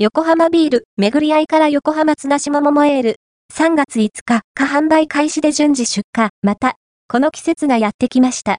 横浜ビール、巡り合いから横浜綱島桃ももエール。3月5日、か販売開始で順次出荷。また、この季節がやってきました。